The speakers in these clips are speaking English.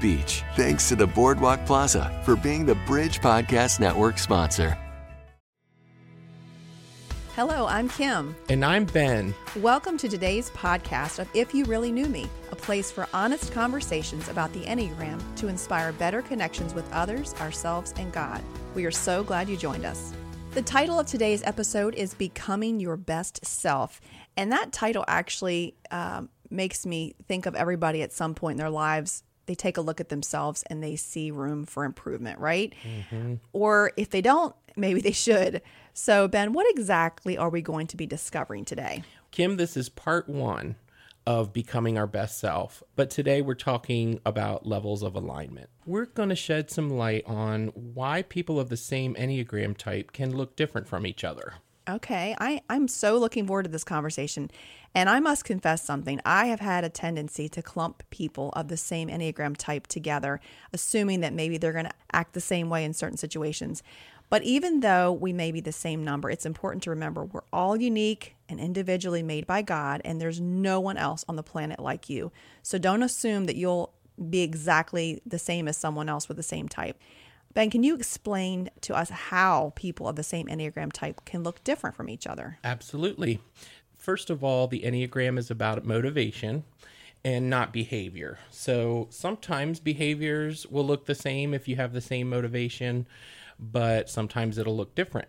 Beach. Thanks to the Boardwalk Plaza for being the Bridge Podcast Network sponsor. Hello, I'm Kim. And I'm Ben. Welcome to today's podcast of If You Really Knew Me, a place for honest conversations about the Enneagram to inspire better connections with others, ourselves, and God. We are so glad you joined us. The title of today's episode is Becoming Your Best Self. And that title actually um, makes me think of everybody at some point in their lives they take a look at themselves and they see room for improvement, right? Mm-hmm. Or if they don't, maybe they should. So, Ben, what exactly are we going to be discovering today? Kim, this is part one of becoming our best self. But today we're talking about levels of alignment. We're going to shed some light on why people of the same Enneagram type can look different from each other. Okay, I, I'm so looking forward to this conversation. And I must confess something. I have had a tendency to clump people of the same Enneagram type together, assuming that maybe they're going to act the same way in certain situations. But even though we may be the same number, it's important to remember we're all unique and individually made by God, and there's no one else on the planet like you. So don't assume that you'll be exactly the same as someone else with the same type. Ben, can you explain to us how people of the same Enneagram type can look different from each other? Absolutely. First of all, the Enneagram is about motivation and not behavior. So sometimes behaviors will look the same if you have the same motivation, but sometimes it'll look different.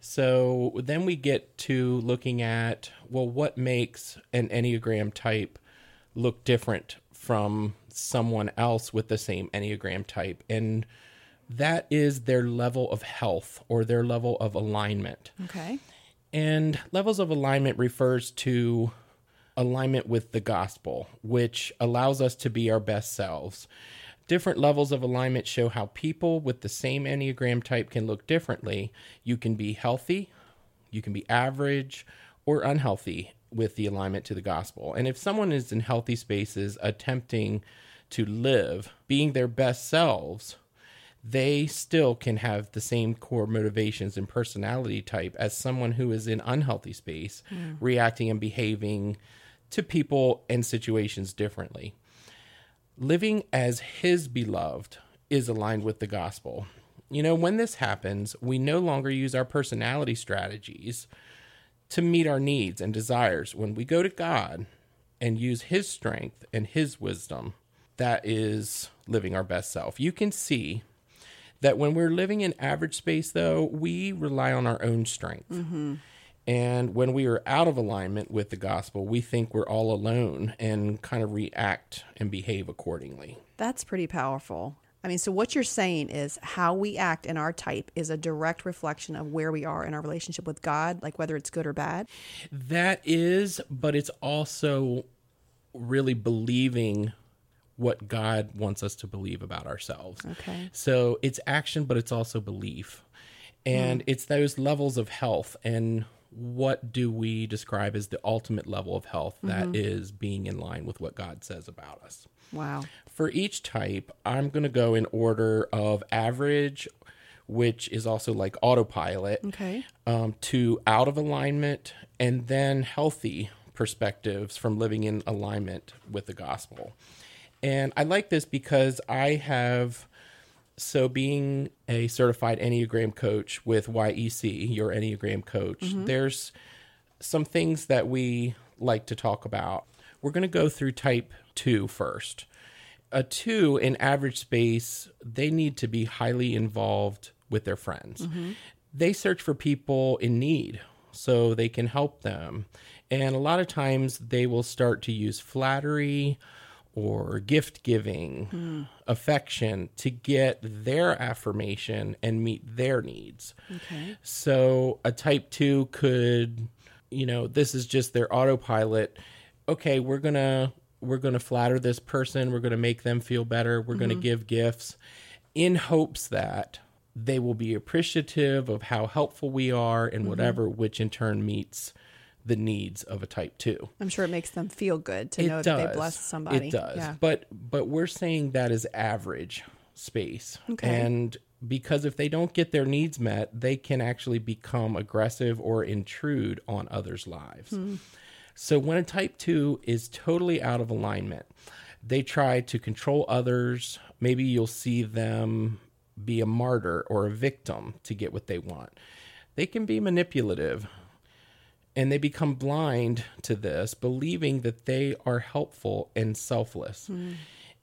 So then we get to looking at well, what makes an Enneagram type look different from someone else with the same Enneagram type? And that is their level of health or their level of alignment. Okay. And levels of alignment refers to alignment with the gospel, which allows us to be our best selves. Different levels of alignment show how people with the same Enneagram type can look differently. You can be healthy, you can be average, or unhealthy with the alignment to the gospel. And if someone is in healthy spaces attempting to live, being their best selves, they still can have the same core motivations and personality type as someone who is in unhealthy space, mm. reacting and behaving to people and situations differently. Living as his beloved is aligned with the gospel. You know, when this happens, we no longer use our personality strategies to meet our needs and desires. When we go to God and use his strength and his wisdom, that is living our best self. You can see that when we're living in average space, though, we rely on our own strength. Mm-hmm. And when we are out of alignment with the gospel, we think we're all alone and kind of react and behave accordingly. That's pretty powerful. I mean, so what you're saying is how we act in our type is a direct reflection of where we are in our relationship with God, like whether it's good or bad. That is, but it's also really believing what God wants us to believe about ourselves. Okay. So it's action, but it's also belief. And mm. it's those levels of health. And what do we describe as the ultimate level of health That mm-hmm. is being in line with what God says about us? Wow. For each type, I'm going to go in order of average, which is also like autopilot, okay. um, to out of alignment, and then healthy perspectives from living in alignment with the gospel. And I like this because I have so being a certified Enneagram coach with YEC, your Enneagram coach, mm-hmm. there's some things that we like to talk about. We're going to go through type two first. A two in average space, they need to be highly involved with their friends. Mm-hmm. They search for people in need so they can help them. And a lot of times they will start to use flattery or gift giving, mm. affection to get their affirmation and meet their needs. Okay. So a type 2 could, you know, this is just their autopilot. Okay, we're going to we're going to flatter this person, we're going to make them feel better, we're going to give gifts in hopes that they will be appreciative of how helpful we are and whatever, which in turn meets the needs of a type 2. I'm sure it makes them feel good to know that they blessed somebody. It does. Yeah. But but we're saying that is average space. Okay. And because if they don't get their needs met, they can actually become aggressive or intrude on others' lives. Hmm. So when a type 2 is totally out of alignment, they try to control others. Maybe you'll see them be a martyr or a victim to get what they want. They can be manipulative and they become blind to this, believing that they are helpful and selfless.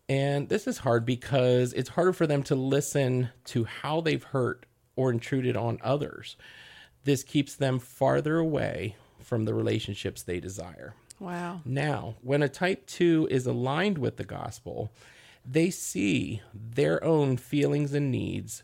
And this is hard because it's harder for them to listen to how they've hurt or intruded on others. This keeps them farther away from the relationships they desire. Wow. Now, when a type 2 is aligned with the gospel, they see their own feelings and needs,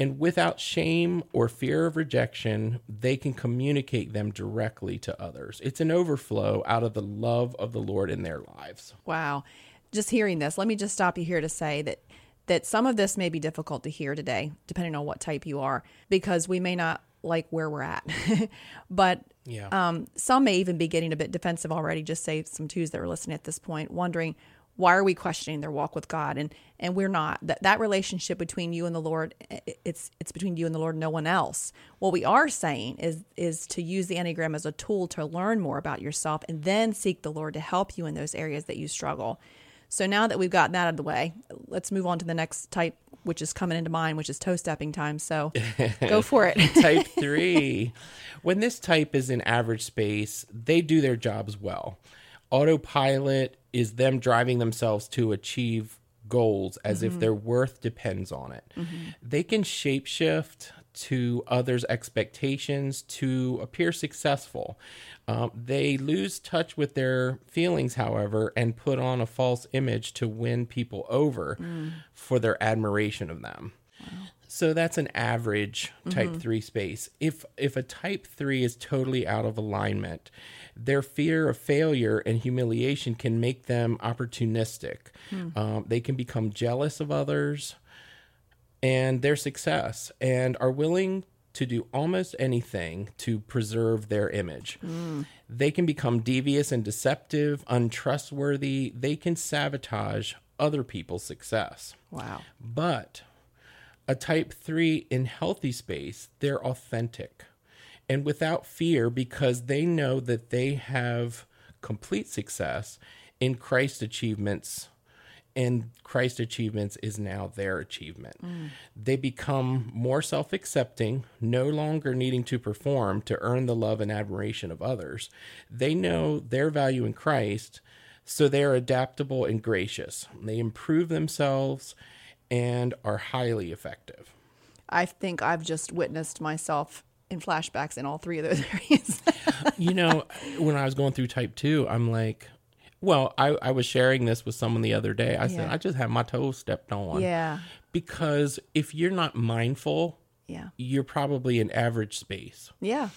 and without shame or fear of rejection, they can communicate them directly to others. It's an overflow out of the love of the Lord in their lives. Wow. Just hearing this, let me just stop you here to say that that some of this may be difficult to hear today, depending on what type you are, because we may not like where we're at. but Yeah. um, some may even be getting a bit defensive already. Just say some twos that are listening at this point, wondering why are we questioning their walk with God, and and we're not. That that relationship between you and the Lord, it's it's between you and the Lord, no one else. What we are saying is is to use the enneagram as a tool to learn more about yourself, and then seek the Lord to help you in those areas that you struggle. So now that we've gotten that out of the way, let's move on to the next type, which is coming into mind, which is toe stepping time. So go for it. type 3. When this type is in average space, they do their jobs well. Autopilot is them driving themselves to achieve goals as if mm-hmm. their worth depends on it. Mm-hmm. They can shapeshift to others' expectations to appear successful. Um, they lose touch with their feelings, however, and put on a false image to win people over mm. for their admiration of them. So that's an average type mm-hmm. 3 space. If if a type 3 is totally out of alignment, their fear of failure and humiliation can make them opportunistic. Hmm. Um, they can become jealous of others and their success and are willing to do almost anything to preserve their image. Hmm. They can become devious and deceptive, untrustworthy. They can sabotage other people's success. wow. But a type 3 in healthy space, they're authentic and without fear because they know that they have complete success in Christ's achievements and Christ's achievements is now their achievement. Mm. They become more self accepting, no longer needing to perform to earn the love and admiration of others. They know their value in Christ, so they're adaptable and gracious. They improve themselves and are highly effective. I think I've just witnessed myself in flashbacks in all three of those areas. you know, when I was going through type two, I'm like, well, I, I was sharing this with someone the other day. I said, I just had my toes stepped on. yeah. Because if you're not mindful, Yeah. you're probably in average space. Yeah.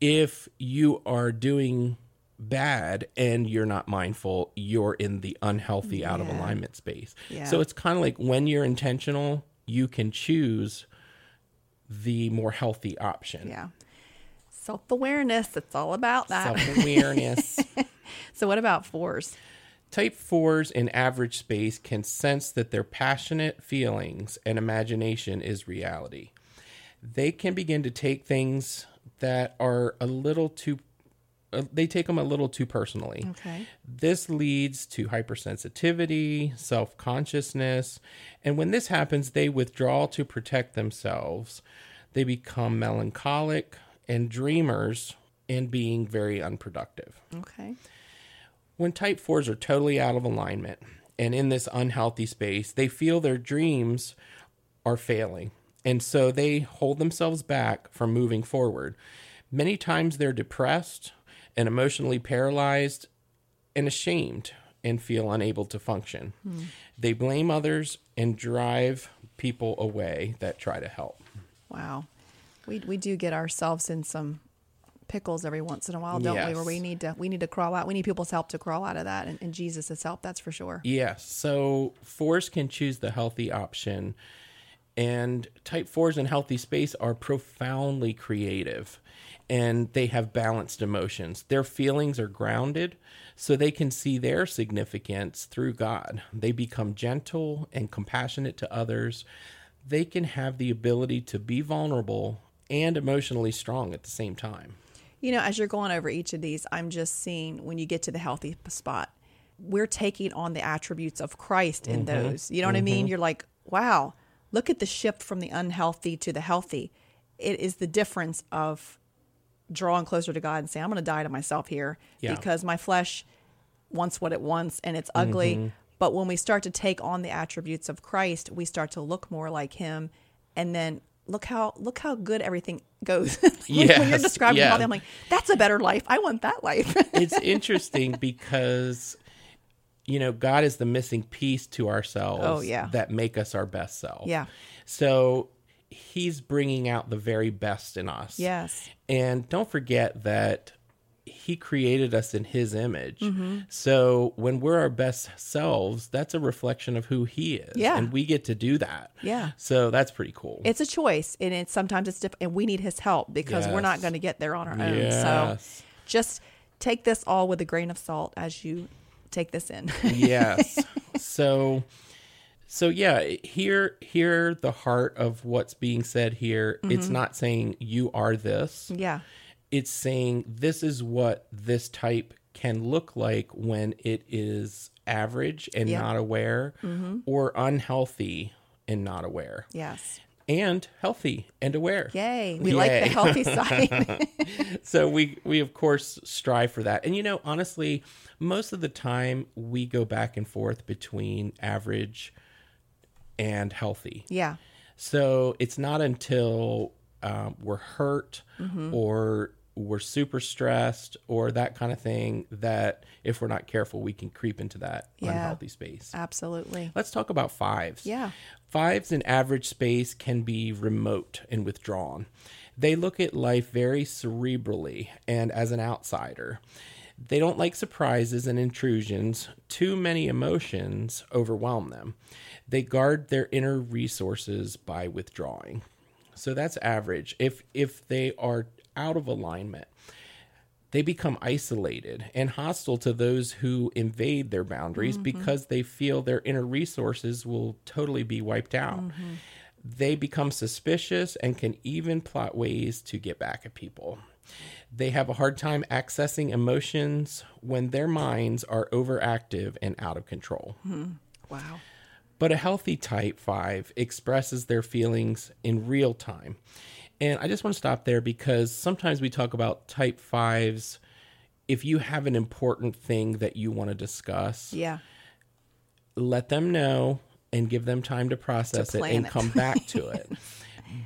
If you are doing bad and you're not mindful, you're in the unhealthy, out of alignment space. Yeah. So it's kind of like when you're intentional, you can choose the more healthy option. Yeah. Self awareness. It's all about that. Self awareness. so, what about fours? Type 4s in average space can sense that their passionate feelings and imagination is reality. They can begin to take things that are a little too uh, they take them a little too personally. Okay. This leads to hypersensitivity, self consciousness, and when this happens, they withdraw to protect themselves. They become melancholic and dreamers and being very unproductive. Okay. When type 4s are totally out of alignment and in this unhealthy space, they feel their dreams are failing. And so they hold themselves back from moving forward. Many times they're depressed and emotionally paralyzed and ashamed and feel unable to function. They blame others and drive people away that try to help. Wow. We, we do get ourselves in some pickles every once in a while, don't we? Where we need to we need to crawl out. We need people's help to crawl out of that, and, and Jesus' help. That's for sure. Yes. So fours can choose the healthy option. And type fours in healthy space are profoundly creative and they have balanced emotions. Their feelings are grounded so they can see their significance through God. They become gentle and compassionate to others. They can have the ability to be vulnerable and emotionally strong at the same time. You know, as you're going over each of these, I'm just seeing when you get to the healthy spot, we're taking on the attributes of Christ in mm-hmm. those. You know what I mean? Mm-hmm. You're like, wow, look at the shift from the unhealthy to the healthy. It is the difference of drawing closer to God and saying, I'm going to die to myself here Yeah. because my flesh wants what it wants and it's ugly. Mm-hmm. But when we start to take on the attributes of Christ, we start to look more like him. And then look how look how good everything goes. when, when you're describing yeah. all that, I'm like, that's a better life. I want that life. it's interesting because you know god is the missing piece to ourselves Oh, yeah. that make us our best self Yeah. so he's bringing out the very best in us yes. and don't forget that he created us in his image Mm-hmm. so when we're our best selves that's a reflection of who he is Yeah. and we get to do that Yeah. so that's pretty cool It's a choice, and it's sometimes it's different, and we need his help because we're not going to get there on our own. Yes. So just take this all with a grain of salt as you take this in. yes so so yeah hear hear the heart of what's being said here it's mm-hmm. not saying you are this yeah. it's saying this is what this type can look like when it is average and Yeah. not aware mm-hmm. or unhealthy and not aware Yes. and healthy and aware Yay. We like the healthy side. so we we of course strive for that and you know honestly most of the time we go back and forth between average and healthy yeah. so it's not until um, we're hurt Mm-hmm. or we're super stressed or that kind of thing that if we're not careful we can creep into that Yeah. unhealthy space Absolutely. let's talk about fives Yeah. Fives in average space can be remote and withdrawn. They look at life very cerebrally and as an outsider. They don't like surprises and intrusions. Too many emotions overwhelm them. They guard their inner resources by withdrawing. So that's average. If if they are out of alignment, they become isolated and hostile to those who invade their boundaries mm-hmm. because they feel their inner resources will totally be wiped out. Mm-hmm. They become suspicious and can even plot ways to get back at people. They have a hard time accessing emotions when their minds are overactive and out of control. Hmm. Wow. But a healthy type 5 expresses their feelings in real time. And I just want to stop there because sometimes we talk about type 5s. If you have an important thing that you want to discuss, Yeah. let them know and give them time to process it and it. come back to it.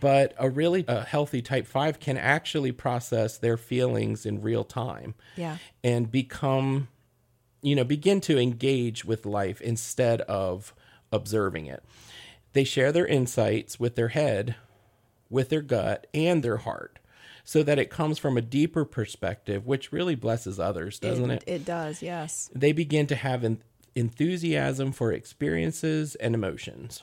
But a really a healthy type 5 can actually process their feelings in real time Yeah. and become you know begin to engage with life instead of observing it they share their insights with their head with their gut and their heart so that it comes from a deeper perspective which really blesses others doesn't it, It does. Yes. they begin to have en- enthusiasm for experiences and emotions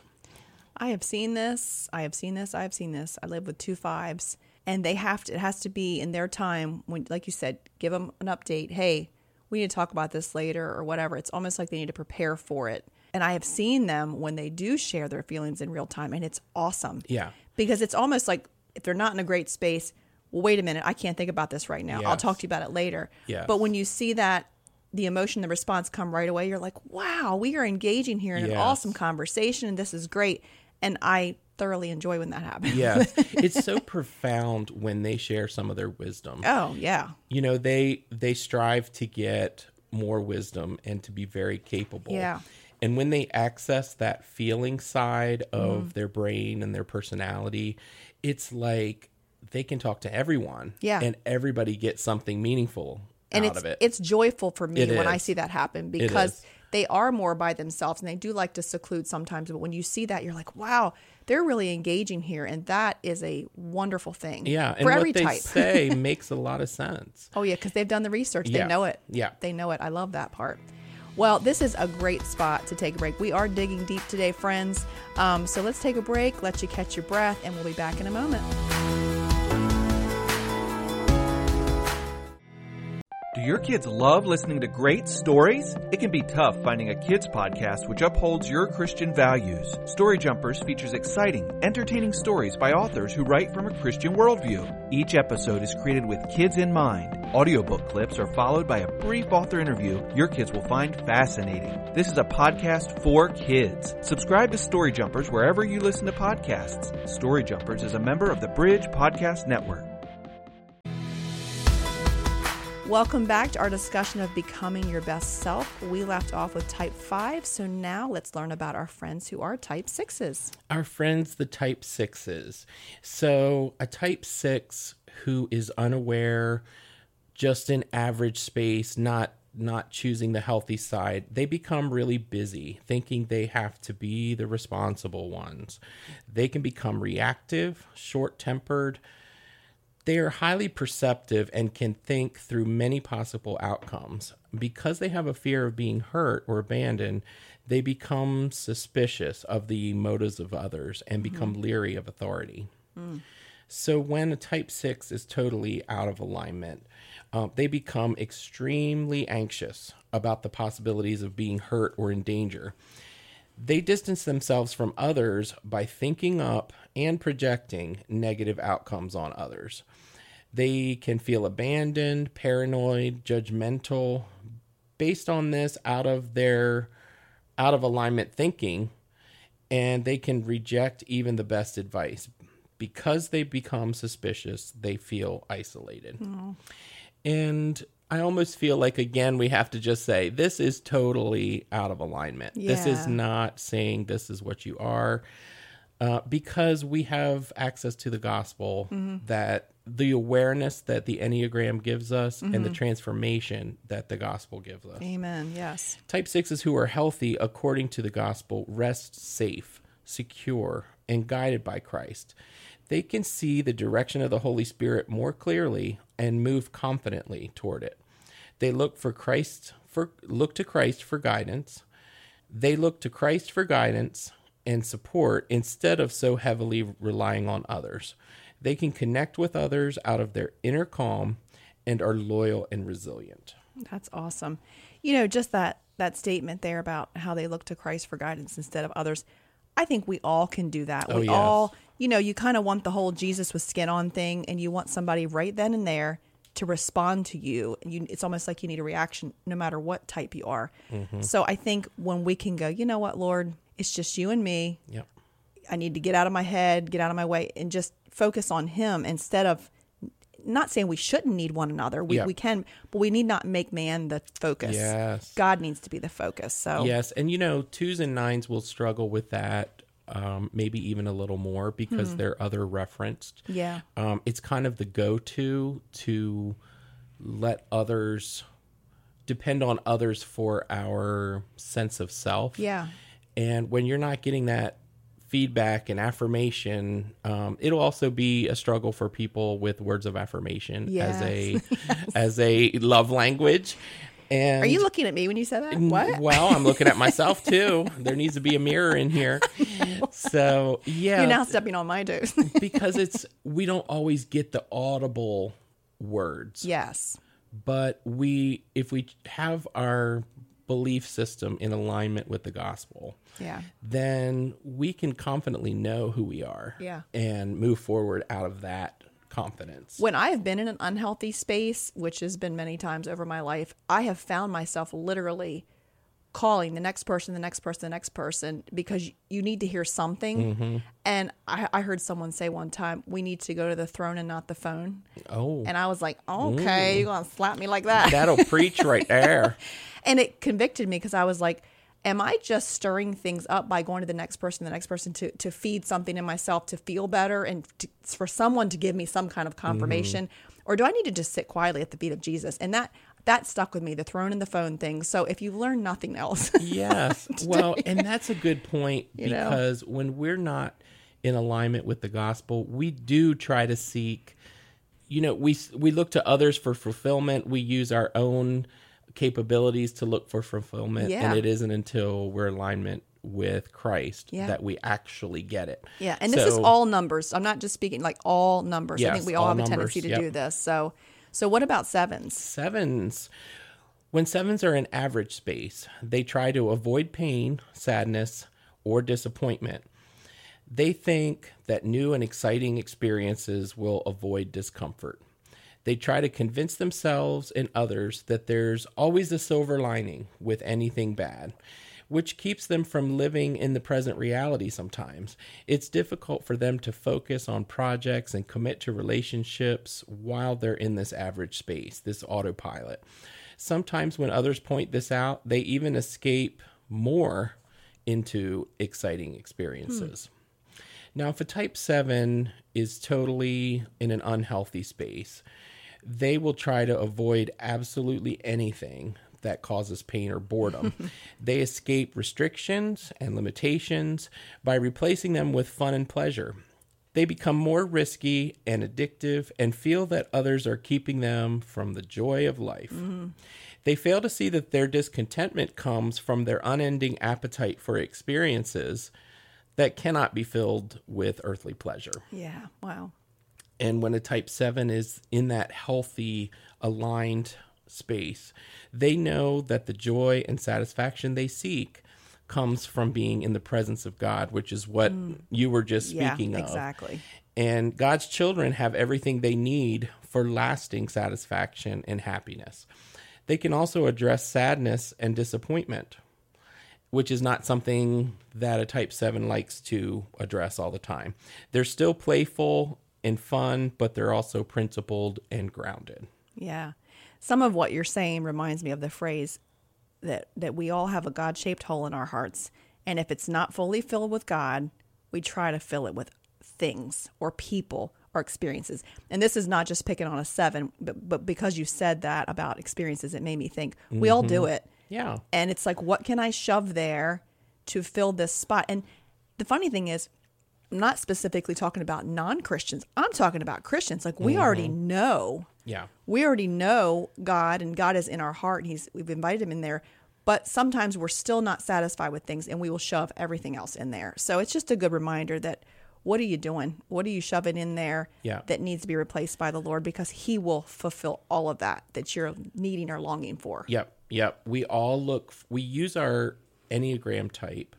I have seen this. I have seen this. I have seen this. I live with two fives, and they have to. It has to be in their time when, like you said, give them an update. Hey, we need to talk about this later or whatever. It's almost like they need to prepare for it. And I have seen them when they do share their feelings in real time, and it's awesome. Yeah. Because it's almost like if they're not in a great space, well, wait a minute, I can't think about this right now. I'll talk to you about it later. Yes. But when you see that the emotion, the response come right away, you're like, wow, we are engaging here in an awesome conversation, and this is great. And I thoroughly enjoy when that happens. yes it's so profound when they share some of their wisdom Oh, yeah. you know they they strive to get more wisdom and to be very capable Yeah. And when they access that feeling side of Mm-hmm. their brain and their personality it's like they can talk to everyone Yeah. and everybody gets something meaningful And out it's of it it's joyful for me It when I see that happen because they are more by themselves and they do like to seclude sometimes. But when you see that, you're like, wow, they're really engaging here. And that is a wonderful thing. Yeah, and For every what they type. say makes a lot of sense. Oh yeah, because they've done the research. They Yeah. know it. Yeah. They know it. I love that part. Well, this is a great spot to take a break. We are digging deep today, friends. Um, so let's take a break, let you catch your breath, and we'll be back in a moment. Do your kids love listening to great stories? It can be tough finding a kids podcast which upholds your Christian values. Story Jumpers features exciting, entertaining stories by authors who write from a Christian worldview. Each episode is created with kids in mind. Audiobook clips are followed by a brief author interview your kids will find fascinating. This is a podcast for kids. Subscribe to Story Jumpers wherever you listen to podcasts. Story Jumpers is a member of the Bridge Podcast Network. Welcome back to our discussion of becoming your best self. We left off with type 5, so now let's learn about our friends who are type 6s. Our friends, the type sixes. So, a type six who is unaware, just in average space, not not choosing the healthy side, they become really busy, thinking they have to be the responsible ones. They can become reactive, short tempered, they are highly perceptive and can think through many possible outcomes. Because they have a fear of being hurt or abandoned, they become suspicious of the motives of others and become leery of authority. So, when a type 6 is totally out of alignment, uh, they become extremely anxious about the possibilities of being hurt or in danger. They distance themselves from others by thinking up and projecting negative outcomes on others. They can feel abandoned, paranoid, judgmental. Based on this, out of their out of alignment thinking, and they can reject even the best advice. Because they become suspicious, they feel isolated. Oh. And I almost feel like, again, we have to just say this is totally out of alignment. This is not saying this is what you are. Uh, because we have access to the gospel, that the awareness that the Enneagram gives us and the transformation that the gospel gives us. Amen. Yes. Type sixes who are healthy according to the gospel rest safe, secure, and guided by Christ. They can see the direction of the Holy Spirit more clearly and move confidently toward it. They look for Christ for look to Christ for guidance. They look to Christ for guidance and support instead of so heavily relying on others. They can connect with others out of their inner calm and are loyal and resilient. That's awesome. You know, just that that statement there about how they look to Christ for guidance instead of others. I think we all can do that. Oh, we yes. all, you know, you kind of want the whole Jesus with skin on thing, and you want somebody right then and there to respond to you. And you, it's almost like you need a reaction, no matter what type you are. Mm-hmm. So I think when we can go, you know what, Lord, it's just you and me. Yep. I need to get out of my head, get out of my way, and just focus on Him instead of not saying we shouldn't need one another. We, Yeah. we can, but we need not make man the focus. Yes. God needs to be the focus. So, Yes, and you know, twos and nines will struggle with that, um, maybe even a little more because they're other referenced. yeah. Um, it's kind of the go-to to let others depend on others for our sense of self. Yeah. And when you're not getting that feedback and affirmation, um, it'll also be a struggle for people with words of affirmation as a as a love language. And Are you looking at me when you said that? What? Well, I'm looking at myself too. There needs to be a mirror in here. So yeah, You're now stepping on my toes. because it's we don't always get the audible words, yes. but we if we have our belief system in alignment with the gospel, Yeah. then we can confidently know who we are, Yeah. and move forward out of that confidence. When I have been in an unhealthy space, which has been many times over my life, I have found myself literally calling the next person, the next person, the next person because you need to hear something. Mm-hmm. And I, I heard someone say one time, we need to go to the throne and not the phone. oh, And I was like, okay, you're going to slap me like that. that'll preach right there. and it convicted me because I was like, am I just stirring things up by going to the next person, the next person to, to feed something in myself to feel better and to, for someone to give me some kind of confirmation? Mm-hmm. Or do I need to just sit quietly at the feet of Jesus? And that that stuck with me, the throne and the phone thing. So if you've learned nothing else, Yes. well, and that's a good point You know? because when we're not in alignment with the gospel, we do try to seek you know, we we look to others for fulfillment. We use our own capabilities to look for fulfillment Yeah. and it isn't until we're alignment with Christ Yeah. that we actually get it. Yeah, and this is all numbers. I'm not just speaking like all numbers. I think we all, all have a tendency to yep. do this. So, so what about sevens? sevens when sevens are in average space they try to avoid pain sadness or disappointment they think that new and exciting experiences will avoid discomfort they try to convince themselves and others that there's always a silver lining with anything bad which keeps them from living in the present reality sometimes. It's difficult for them to focus on projects and commit to relationships while they're in this average space, this autopilot. Sometimes, when others point this out, they even escape more into exciting experiences. Hmm. Now, if a type 7 is totally in an unhealthy space, they will try to avoid absolutely anything that causes pain or boredom. they escape restrictions and limitations by replacing them with fun and pleasure. They become more risky and addictive and feel that others are keeping them from the joy of life. Mm-hmm. They fail to see that their discontentment comes from their unending appetite for experiences that cannot be filled with earthly pleasure. Yeah. Wow. And when a type 7 is in that healthy, aligned space, they know that the joy and satisfaction they seek comes from being in the presence of God, which is what you were just Mm. Yeah. speaking of. Exactly. And God's children have everything they need for lasting satisfaction and happiness. They can also address sadness and disappointment, which is not something that a type 7 likes to address all the time. They're still playful and fun, but they're also principled and grounded. Yeah. Some of what you're saying reminds me of the phrase that that we all have a God-shaped hole in our hearts, and if it's not fully filled with God, we try to fill it with things or people or experiences. And this is not just picking on a 7, but but because you said that about experiences it made me think we all do mm-hmm. it. Yeah. And it's like, what can I shove there to fill this spot? And the funny thing is, not specifically talking about non Christians. I'm talking about Christians. Like, we already mm-hmm. know. Yeah. We already know God, and God is in our heart, and He's we've invited Him in there. But sometimes we're still not satisfied with things, and we will shove everything else in there. So it's just a good reminder that what are you doing? What are you shoving in there Yeah. that needs to be replaced by the Lord? Because He will fulfill all of that that you're needing or longing for. Yep, yep. We all look. We use our enneagram type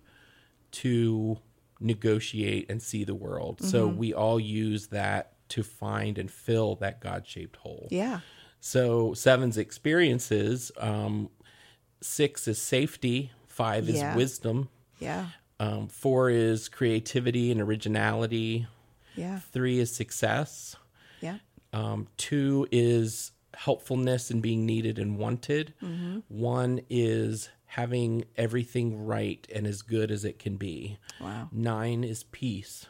to negotiate and see the world. So Mm-hmm. we all use that to find and fill that God-shaped hole. Yeah. So seven's experiences. Um, six is safety. Five is wisdom. Yeah. Um, four is creativity and originality. Yeah. Three is success. Yeah. Um, two is helpfulness and being needed and wanted. One is having everything right and as good as it can be. Wow. Nine is peace.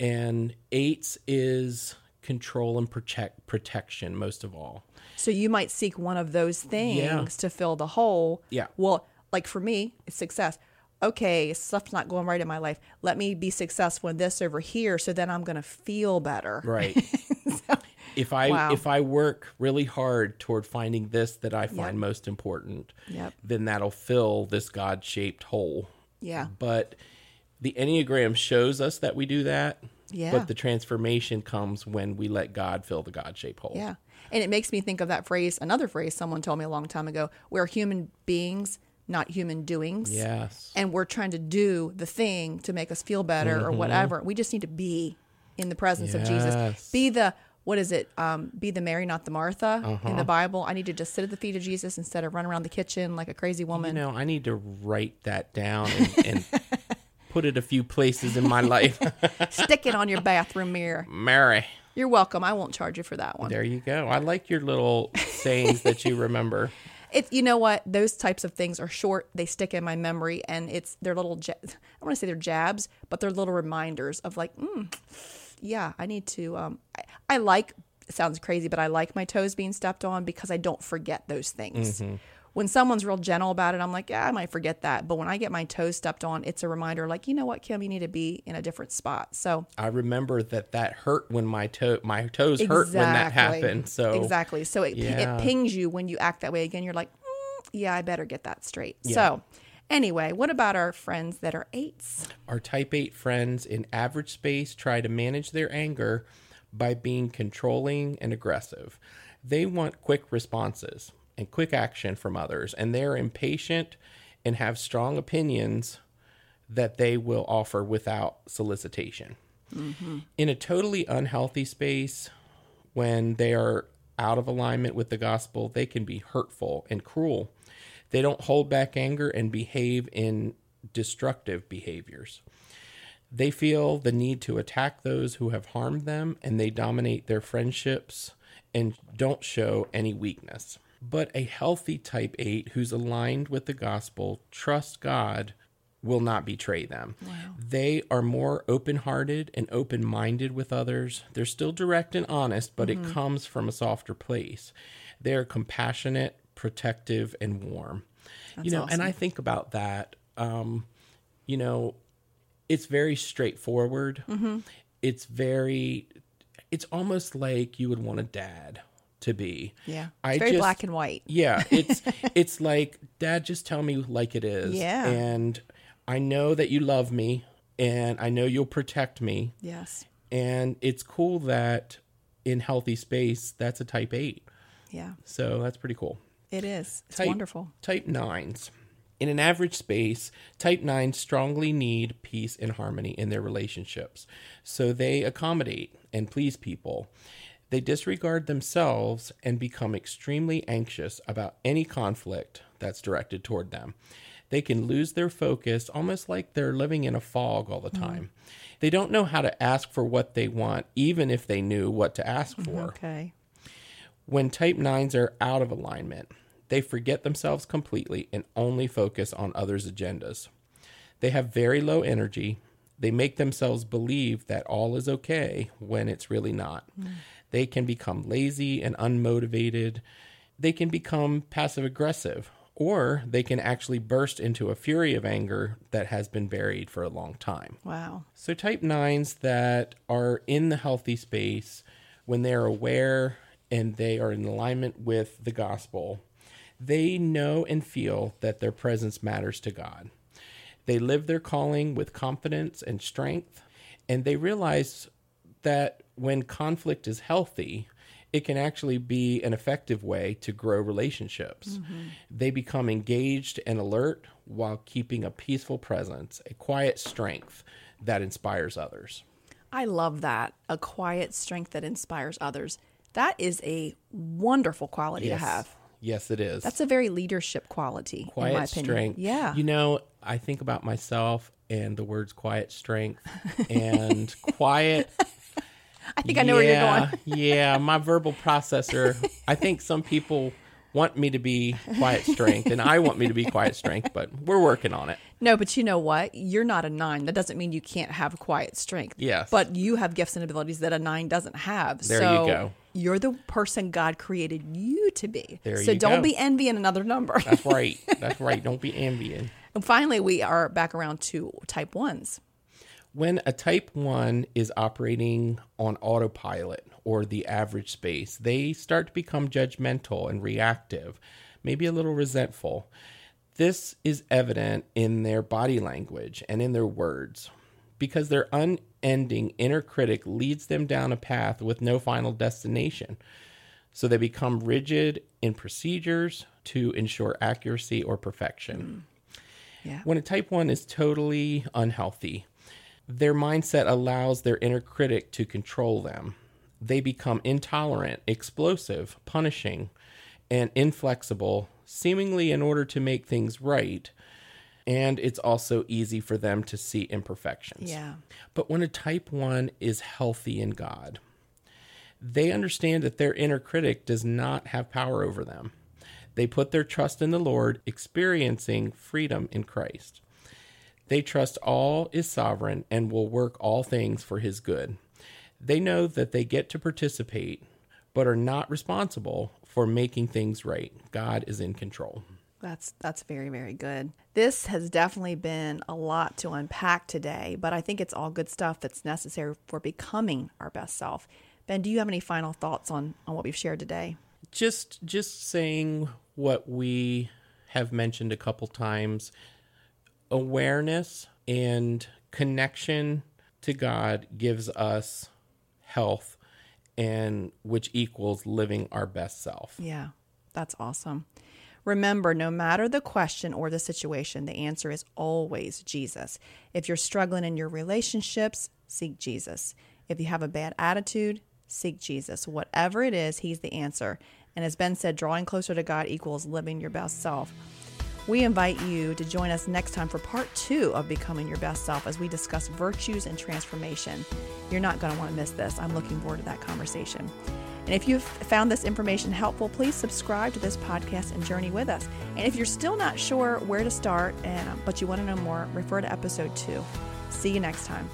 And eight is control and protect protection most of all. So you might seek one of those things Yeah. to fill the hole. Yeah. Well, like for me, it's success. Okay, stuff's not going right in my life. Let me be successful in this over here so then I'm going to feel better. Right. if I Wow. if I work really hard toward finding this that I find Yep. most important, Yep. then that'll fill this God-shaped hole. Yeah. But the Enneagram shows us that we do that. Yeah. But the transformation comes when we let God fill the God shaped hole. Yeah. And it makes me think of that phrase, another phrase someone told me a long time ago. We're human beings, not human doings. Yes. And we're trying to do the thing to make us feel better or mm-hmm. whatever. We just need to be in the presence of Jesus. Be the what is it? Um, be the Mary, not the Martha in Uh-huh. the Bible. I need to just sit at the feet of Jesus instead of run around the kitchen like a crazy you woman. know, I need to write that down and, and put it a few places in my life. Stick it on your bathroom mirror. Mary. You're welcome. I won't charge you for that one. There you go. I like your little sayings that you remember. It, you know what? Those types of things are short. They stick in my memory, and it's they're little. Ja- I want to say they're jabs, but they're little reminders of like, mm, yeah, I need to. Um, I, I like sounds crazy, but I like my toes being stepped on because I don't forget those things. When someone's real gentle about it, I'm like, yeah, I might forget that. But when I get my toes stepped on, it's a reminder, like, you know what, Kim, you need to be in a different spot. So I remember that that hurt when my toe my toes hurt when that Exactly. happened. So exactly. So it, Yeah. it pings you when you act that way again. You're like, mm, yeah, I better get that straight. Yeah. So anyway, what about our friends that are eights? Our type 8 friends in average space try to manage their anger by being controlling and aggressive. They want quick responses and quick action from others, and they're impatient and have strong opinions that they will offer without solicitation. Mm-hmm. In a totally unhealthy space, when they are out of alignment with the gospel, they can be hurtful and cruel. They don't hold back anger and behave in destructive behaviors. They feel the need to attack those who have harmed them and they dominate their friendships and don't show any weakness. But a healthy type 8 who's aligned with the gospel trusts God will not betray them. They are more open hearted and open minded with others. They're still direct and honest, but it mm-hmm. comes from a softer place. They are compassionate, protective, and warm. you know, and I think about that. Um, you know, it's very straightforward. It's very, it's almost like you would want a dad to be. Yeah. I It's very just- black and white. Yeah, it's it's like dad just tell me like it is. Yeah. And I know that you love me and I know you'll protect me Yes. and it's cool that in healthy space that's a type 8. Yeah. So that's pretty cool. It is. It's Type- wonderful. Type 9s. In an average space, type 9s strongly need peace and harmony in their relationships. So they accommodate and please people. They disregard themselves and become extremely anxious about any conflict that's directed toward them. They can lose their focus almost like they're living in a fog all the mm-hmm. time. They don't know how to ask for what they want, even if they knew what to ask mm-hmm. for. Okay. When type 9s are out of alignment, they forget themselves completely and only focus on others' agendas. They have very low energy. They make themselves believe that all is okay when it's really not. They can become lazy and unmotivated. They can become passive aggressive, or they can actually burst into a fury of anger that has been buried for a long time. Wow. So, type nines that are in the healthy space, when they're aware and they are in alignment with the gospel, they know and feel that their presence matters to God. They live their calling with confidence and strength, and they realize that when conflict is healthy, it can actually be an effective way to grow relationships. Mm-hmm. They become engaged and alert while keeping a peaceful presence, a quiet strength that inspires others. I love that. A quiet strength that inspires others. That is a wonderful quality to have. Yes, it is. That's a very leadership quality, in my quiet opinion. strength. Yeah. You know, I think about myself and the words quiet strength and quiet I think I know where you're going. yeah, my verbal processor. I think some people want me to be quiet strength and I want me to be quiet strength, but we're working on it. No, but you know what? You're not a nine. That doesn't mean you can't have quiet strength. Yes. But you have gifts and abilities that a nine doesn't have. There so you go. You're the person God created you to be. There so don't go. be envying another number. That's right. That's right. Don't be envying. and finally, we are back around to type ones. When a type 1 is operating on autopilot or the average space, they start to become judgmental and reactive, maybe a little resentful. This is evident in their body language and in their words because their unending inner critic leads them down a path with no final destination. So they become rigid in procedures to ensure accuracy or perfection. Mm. Yeah. When a type 1 is totally unhealthy, their mindset allows their inner critic to control them. They become intolerant, explosive, punishing, and inflexible, seemingly in order to make things right. And it's also easy for them to see imperfections. Yeah. But when a type 1 is healthy in God, they understand that their inner critic does not have power over them. They put their trust in the Lord, experiencing freedom in Christ. They trust all is sovereign and will work all things for his good. They know that they get to participate but are not responsible for making things right. God is in control. That's that's very very good. This has definitely been a lot to unpack today, but I think it's all good stuff that's necessary for becoming our best self. Ben, do you have any final thoughts on on what we've shared today? Just just saying what we have mentioned a couple times. Awareness and connection to God gives us health and which equals living our best self. Yeah. That's awesome. Remember, no matter the question or the situation, the answer is always Jesus. If you're struggling in your relationships, seek Jesus. If you have a bad attitude, seek Jesus. Whatever it is, He's the answer. And as Ben said, drawing closer to God equals living your best self. We invite you to join us next time for part two of Becoming Your Best Self as we discuss virtues and transformation. You're not going to want to miss this. I'm looking forward to that conversation. And if you've found this information helpful, please subscribe to this podcast and journey with us. And if you're still not sure where to start, but you want to know more, refer to episode two. See you next time.